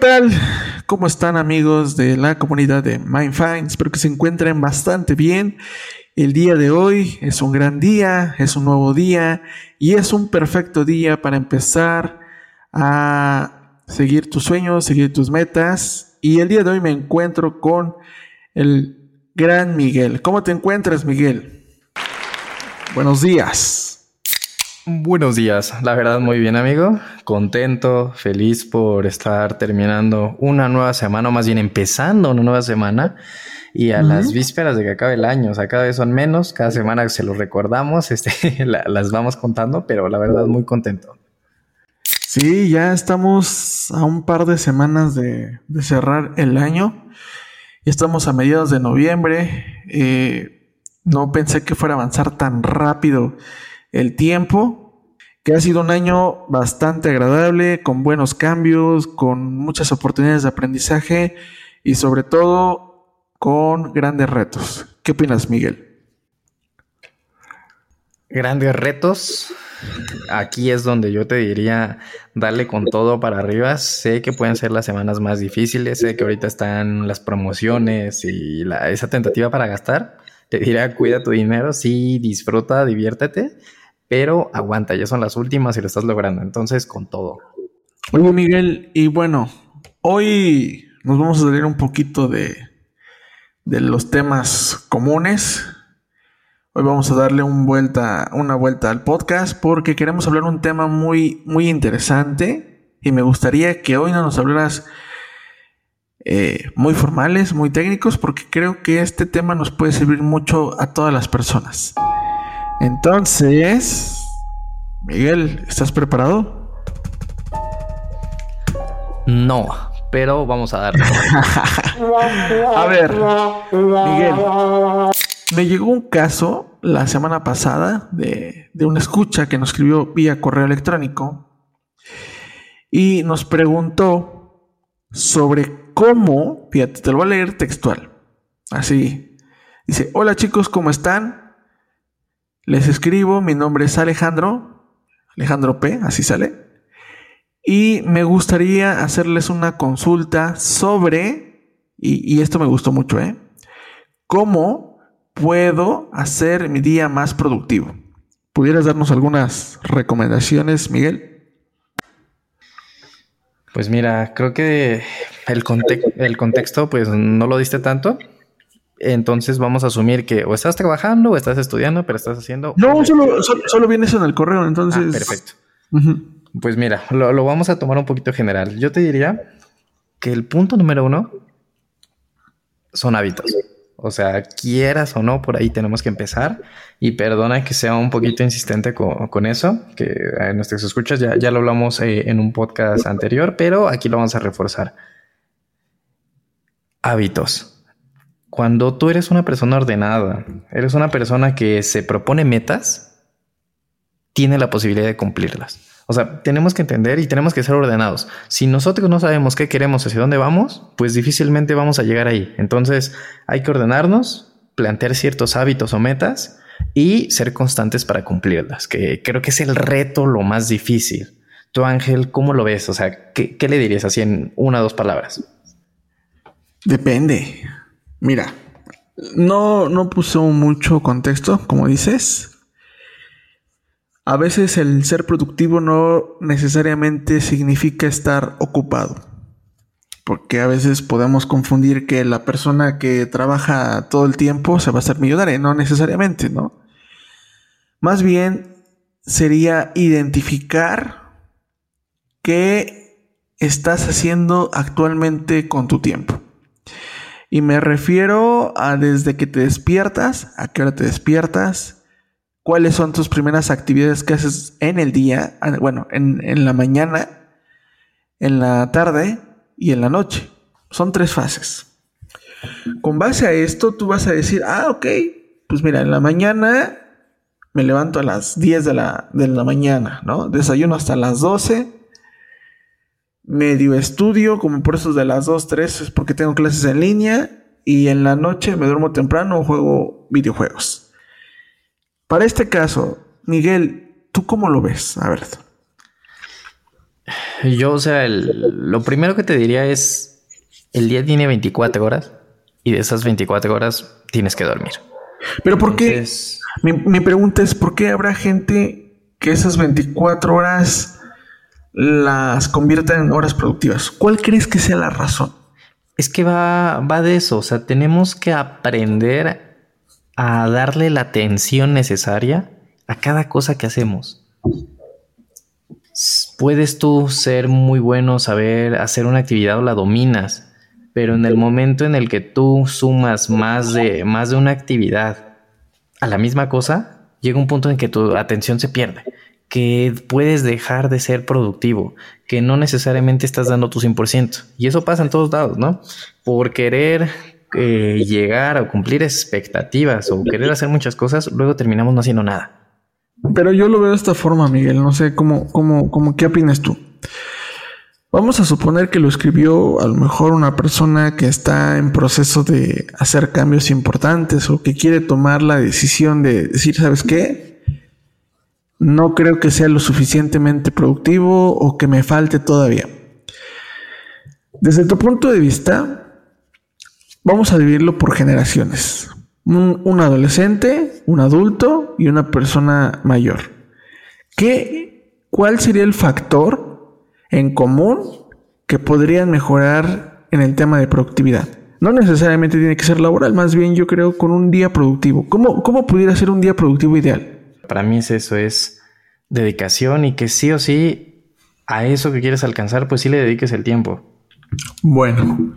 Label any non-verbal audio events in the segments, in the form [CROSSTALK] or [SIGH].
¿qué tal? ¿Cómo están amigos de la comunidad de MindFind? Espero que se encuentren bastante bien. El día de hoy es un gran día, es un nuevo día y es un perfecto día para empezar a seguir tus sueños, seguir tus metas. Y el día de hoy me encuentro con el gran Miguel. ¿Cómo te encuentras, Miguel? Buenos días. Buenos días, la verdad muy bien amigo, contento, feliz por estar terminando una nueva semana, o más bien empezando una nueva semana. Y a las vísperas de que acabe el año, o sea, cada vez son menos, cada semana se los recordamos, [LAUGHS] este, las vamos contando, pero la verdad muy contento. Sí, ya estamos a un par de semanas de, cerrar el año, estamos a mediados de noviembre, eh, no pensé que fuera a avanzar tan rápido el tiempo, que ha sido un año bastante agradable, con buenos cambios, con muchas oportunidades de aprendizaje y sobre todo con grandes retos. ¿Qué opinas, Miguel? Grandes retos. Aquí es donde yo te diría darle con todo para arriba. Sé que pueden ser las semanas más difíciles, sé que ahorita están las promociones y esa tentativa para gastar. Te diría cuida tu dinero, sí, disfruta, diviértete, pero aguanta, ya son las últimas y lo estás logrando. Entonces, con todo. Oye, Miguel, y bueno, hoy nos vamos a salir un poquito de, de los temas comunes. Hoy vamos a darle una vuelta al podcast porque queremos hablar un tema muy, muy interesante y me gustaría que hoy no nos hablaras eh, muy formales, muy técnicos, porque creo que este tema nos puede servir mucho a todas las personas. Entonces, Miguel, ¿estás preparado? No, pero vamos a darle. [LAUGHS] a ver, Miguel, me llegó un caso la semana pasada de, de una escucha que nos escribió vía correo electrónico y nos preguntó sobre cómo, fíjate, te lo voy a leer textual. Así. Dice, hola chicos, ¿cómo están? Les escribo, mi nombre es Alejandro, Alejandro P, así sale. Y me gustaría hacerles una consulta sobre, y, esto me gustó mucho, ¿eh? ¿Cómo puedo hacer mi día más productivo? ¿Pudieras darnos algunas recomendaciones, Miguel? Pues mira, creo que el, el contexto, pues no lo diste tanto. Entonces vamos a asumir que o estás trabajando o estás estudiando, pero estás haciendo... No, solo, solo, viene eso en el correo, entonces... Ah, perfecto. Pues mira, lo, lo, vamos a tomar un poquito general. Yo te diría que el punto número uno son hábitos. O sea, quieras o no, por ahí tenemos que empezar. Y perdona que sea un poquito insistente con, con eso, que en nuestras escuchas ya, ya lo hablamos eh, en un podcast anterior, pero aquí lo vamos a reforzar. Hábitos cuando tú eres una persona ordenada, eres una persona que se propone metas, tiene la posibilidad de cumplirlas. O sea, tenemos que entender y tenemos que ser ordenados. Si nosotros no sabemos qué queremos, hacia dónde vamos, pues difícilmente vamos a llegar ahí. Entonces, hay que ordenarnos, plantear ciertos hábitos o metas y ser constantes para cumplirlas, que creo que es el reto lo más difícil. Tú, Ángel, ¿cómo lo ves? O sea, ¿qué, qué le dirías así en una o dos palabras? Depende. Mira, no, no puso mucho contexto, como dices. A veces el ser productivo no necesariamente significa estar ocupado. Porque a veces podemos confundir que la persona que trabaja todo el tiempo se va a hacer millonaria, no necesariamente, ¿no? Más bien sería identificar qué estás haciendo actualmente con tu tiempo. Y me refiero a desde que te despiertas, a qué hora te despiertas, cuáles son tus primeras actividades que haces en el día, bueno, en, la mañana, en la tarde y en la noche. Son tres fases. Con base a esto, tú vas a decir, ah, ok, pues mira, en la mañana me levanto a las 10 de la, de la mañana, ¿no? Desayuno hasta las 12 medio estudio, como por eso de las 2, 3 es porque tengo clases en línea y en la noche me duermo temprano o juego videojuegos. Para este caso, Miguel, ¿tú cómo lo ves? A ver. Yo, o sea, lo primero que te diría es, el día tiene 24 horas y de esas 24 horas tienes que dormir. Pero ¿por qué? Mi, mi pregunta es, ¿por qué habrá gente que esas 24 horas las convierta en horas productivas? ¿Cuál crees que sea la razón? Es que va, va de eso, o sea, tenemos que aprender a darle la atención necesaria a cada cosa que hacemos. Puedes tú ser muy bueno, saber hacer una actividad o la dominas, pero en el momento en el que tú sumas más de, más de una actividad a la misma cosa, llega un punto en que tu atención se pierde, que puedes dejar de ser productivo, que no necesariamente estás dando tu 100%. Y eso pasa en todos lados, ¿no? Por querer eh, llegar a cumplir expectativas o querer hacer muchas cosas, luego terminamos no haciendo nada. Pero yo lo veo de esta forma, Miguel. No sé cómo, cómo, cómo, ¿qué opinas tú? Vamos a suponer que lo escribió a lo mejor una persona que está en proceso de hacer cambios importantes o que quiere tomar la decisión de decir, ¿sabes qué? No creo que sea lo suficientemente productivo o que me falte todavía. Desde tu punto de vista, vamos a dividirlo por generaciones. Un, adolescente, un adulto y una persona mayor. ¿Qué, ¿Cuál sería el factor en común que podrían mejorar en el tema de productividad. No necesariamente tiene que ser laboral, más bien yo creo con un día productivo. ¿Cómo, cómo pudiera ser un día productivo ideal? Para mí es eso, es dedicación y que sí o sí a eso que quieres alcanzar, pues sí le dediques el tiempo. Bueno,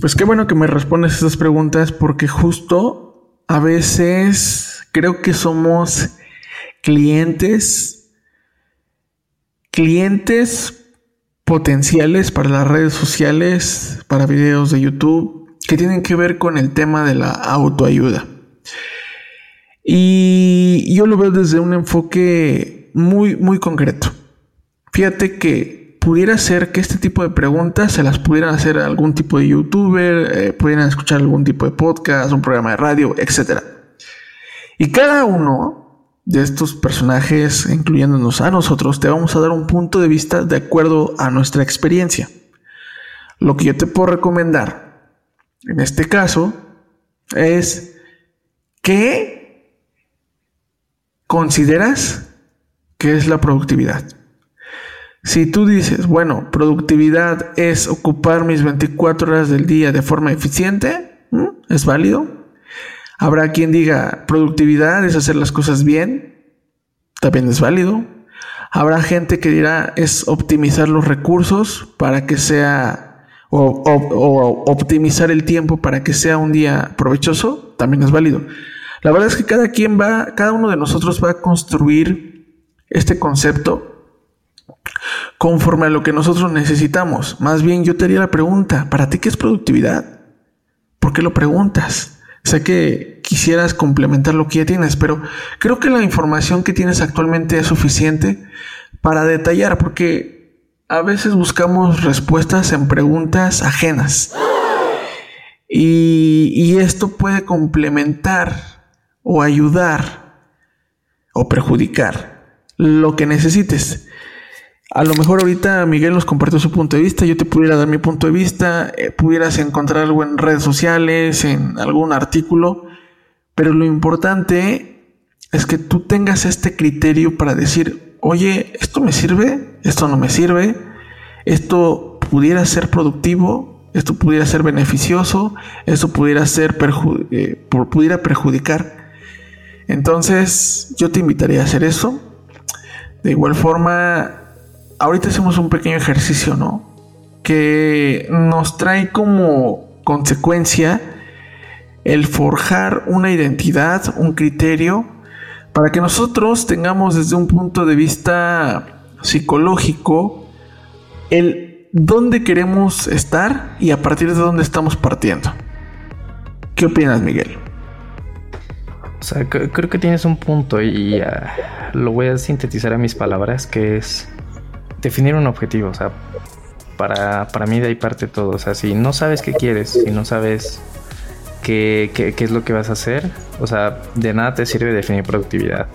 pues qué bueno que me respondes estas preguntas porque justo a veces creo que somos clientes, clientes potenciales para las redes sociales, para videos de YouTube, que tienen que ver con el tema de la autoayuda. Y yo lo veo desde un enfoque muy, muy concreto. Fíjate que pudiera ser que este tipo de preguntas se las pudieran hacer algún tipo de youtuber, eh, pudieran escuchar algún tipo de podcast, un programa de radio, etc. Y cada uno de estos personajes, incluyéndonos a nosotros, te vamos a dar un punto de vista de acuerdo a nuestra experiencia. Lo que yo te puedo recomendar en este caso es que consideras que es la productividad. Si tú dices, bueno, productividad es ocupar mis 24 horas del día de forma eficiente, es válido. Habrá quien diga, productividad es hacer las cosas bien, también es válido. Habrá gente que dirá, es optimizar los recursos para que sea, o, optimizar el tiempo para que sea un día provechoso, también es válido. La verdad es que cada quien va, cada uno de nosotros va a construir este concepto conforme a lo que nosotros necesitamos. Más bien yo te haría la pregunta, ¿para ti qué es productividad? ¿Por qué lo preguntas? Sé que quisieras complementar lo que ya tienes, pero creo que la información que tienes actualmente es suficiente para detallar, porque a veces buscamos respuestas en preguntas ajenas. Y, y esto puede complementar o ayudar o perjudicar lo que necesites. A lo mejor ahorita Miguel nos compartió su punto de vista, yo te pudiera dar mi punto de vista, eh, pudieras encontrar algo en redes sociales, en algún artículo, pero lo importante es que tú tengas este criterio para decir, oye, esto me sirve, esto no me sirve, esto pudiera ser productivo, esto pudiera ser beneficioso, esto pudiera ser eh, pudiera perjudicar. Entonces, yo te invitaría a hacer eso. De igual forma, ahorita hacemos un pequeño ejercicio, ¿no? Que nos trae como consecuencia el forjar una identidad, un criterio, para que nosotros tengamos desde un punto de vista psicológico el dónde queremos estar y a partir de dónde estamos partiendo. ¿Qué opinas, Miguel? O sea, creo que tienes un punto y ah, lo voy a sintetizar a mis palabras, que es definir un objetivo, o sea, para, para mí de ahí parte todo, o sea, si no sabes qué quieres, si no sabes qué, qué, qué es lo que vas a hacer, o sea, de nada te sirve definir productividad.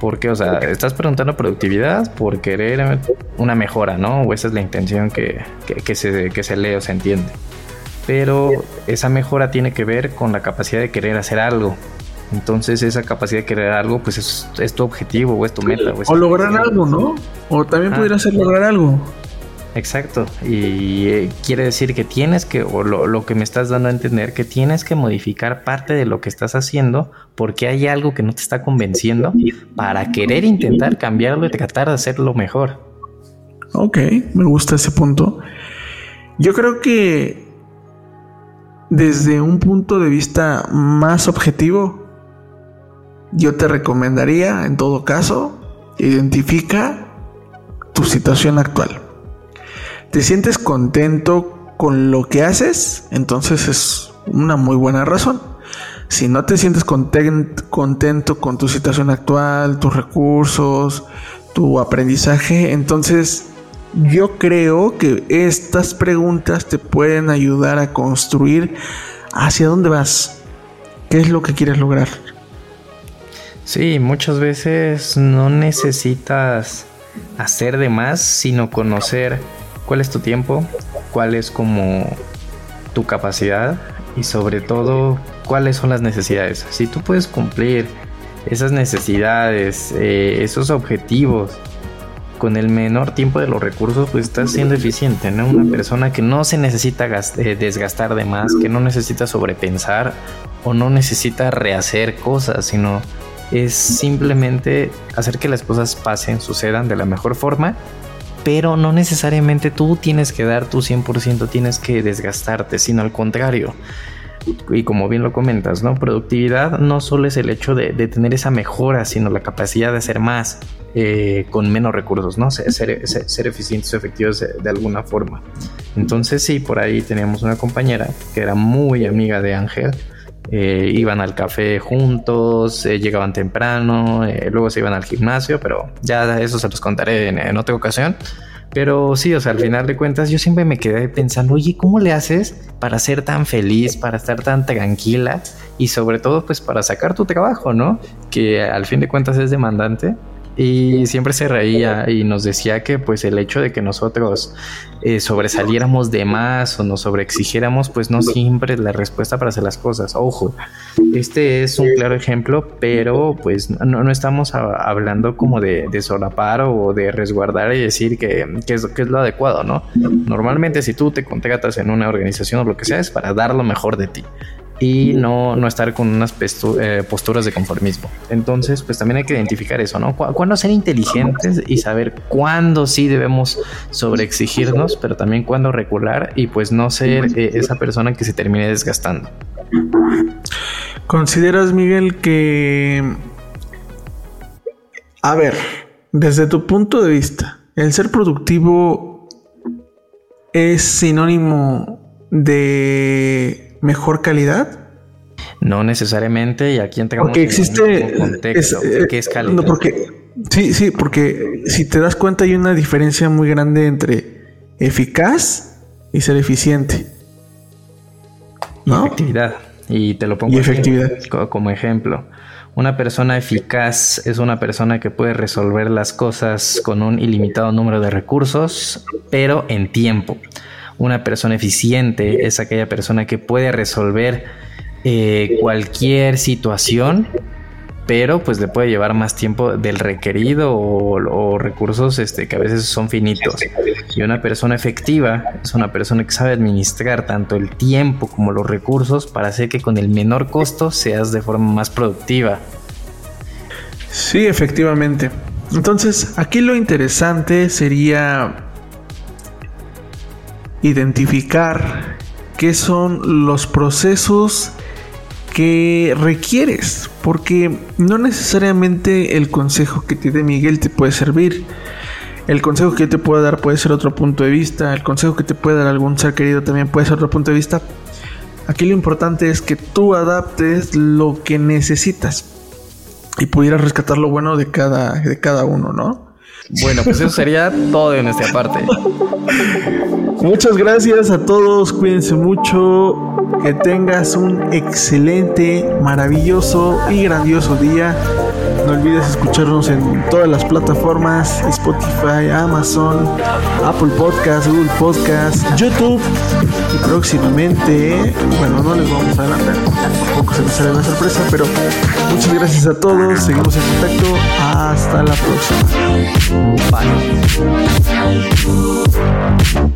Porque, o sea, estás preguntando productividad por querer una mejora, ¿no? O esa es la intención que, se, que se lee o se entiende. Pero esa mejora tiene que ver con la capacidad de querer hacer algo. Entonces esa capacidad de querer algo, pues es, tu objetivo o es tu meta. O, lograr algo, ¿no? O también ah. pudiera ser lograr algo. Exacto. Y eh, quiere decir que tienes que, o lo, que me estás dando a entender, que tienes que modificar parte de lo que estás haciendo porque hay algo que no te está convenciendo para querer intentar cambiarlo y tratar de hacerlo mejor. Ok, me gusta ese punto. Yo creo que desde un punto de vista más objetivo, yo te recomendaría, en todo caso, identifica tu situación actual te sientes contento con lo que haces, entonces es una muy buena razón. Si no te sientes contento con tu situación actual, tus recursos, tu aprendizaje, entonces yo creo que estas preguntas te pueden ayudar a construir hacia dónde vas, qué es lo que quieres lograr. Sí, muchas veces no necesitas hacer de más, sino conocer cuál es tu tiempo, cuál es como tu capacidad y sobre todo cuáles son las necesidades. Si tú puedes cumplir esas necesidades, eh, esos objetivos con el menor tiempo de los recursos, pues estás siendo eficiente, ¿no? Una persona que no se necesita eh, desgastar de más, que no necesita sobrepensar o no necesita rehacer cosas, sino es simplemente hacer que las cosas pasen, sucedan de la mejor forma pero no necesariamente tú tienes que dar tu 100%, tienes que desgastarte, sino al contrario. Y como bien lo comentas, ¿no? Productividad no solo es el hecho de, tener esa mejora, sino la capacidad de hacer más eh, con menos recursos, ¿no? Ser, ser, eficientes o efectivos de, alguna forma. Entonces sí, por ahí teníamos una compañera que era muy amiga de Ángel, eh, iban al café juntos, eh, llegaban temprano, eh, luego se iban al gimnasio, pero ya eso se los contaré en, otra ocasión. Pero sí, o sea, al final de cuentas yo siempre me quedé pensando, oye, ¿cómo le haces para ser tan feliz, para estar tan tranquila y sobre todo pues para sacar tu trabajo, ¿no? Que al fin de cuentas es demandante y siempre se reía y nos decía que pues el hecho de que nosotros eh, sobresaliéramos de más o nos sobreexigiéramos pues no siempre es la respuesta para hacer las cosas. Ojo, este es un claro ejemplo, pero pues no, estamos hablando como de, de, solapar o de resguardar y decir que, es, que es lo adecuado, ¿no? Normalmente si tú te contratas en una organización o lo que sea es para dar lo mejor de ti y no, no estar con unas eh, posturas de conformismo. Entonces, pues también hay que identificar eso, ¿no? cuándo ser inteligentes y saber cuándo sí debemos sobreexigirnos, pero también cuándo recular y pues no ser eh, esa persona que se termine desgastando. ¿Consideras, Miguel, que... A ver, desde tu punto de vista, el ser productivo es sinónimo de mejor calidad? No necesariamente, y aquí entramos porque existe un contexto. Es, ¿Qué es calidad? No, porque, sí, sí, porque si te das cuenta hay una diferencia muy grande entre eficaz y ser eficiente. ¿no? efectividad. Y te lo pongo efectividad. como ejemplo. Una persona eficaz es una persona que puede resolver las cosas con un ilimitado número de recursos, pero en tiempo. Una persona eficiente es aquella persona que puede resolver eh, cualquier situación, pero pues le puede llevar más tiempo del requerido o, recursos este, que a veces son finitos. Y una persona efectiva es una persona que sabe administrar tanto el tiempo como los recursos para hacer que con el menor costo seas de forma más productiva. Sí, efectivamente. Entonces, aquí lo interesante sería identificar qué son los procesos que requieres, porque no necesariamente el consejo que te dé Miguel te puede servir. El consejo que te pueda dar puede ser otro punto de vista, el consejo que te puede dar algún ser querido también puede ser otro punto de vista. Aquí lo importante es que tú adaptes lo que necesitas y pudieras rescatar lo bueno de cada, de cada uno, ¿no? Bueno, pues eso sería todo de nuestra parte. [LAUGHS] Muchas gracias a todos, cuídense mucho Que tengas un excelente, maravilloso y grandioso día. No olvides escucharnos en todas las plataformas, Spotify, Amazon, Apple Podcast, Google Podcast, YouTube y próximamente, bueno, no les vamos a adelantar, tampoco se nos sale la sorpresa, pero muchas gracias a todos, seguimos en contacto, hasta la próxima. Bye.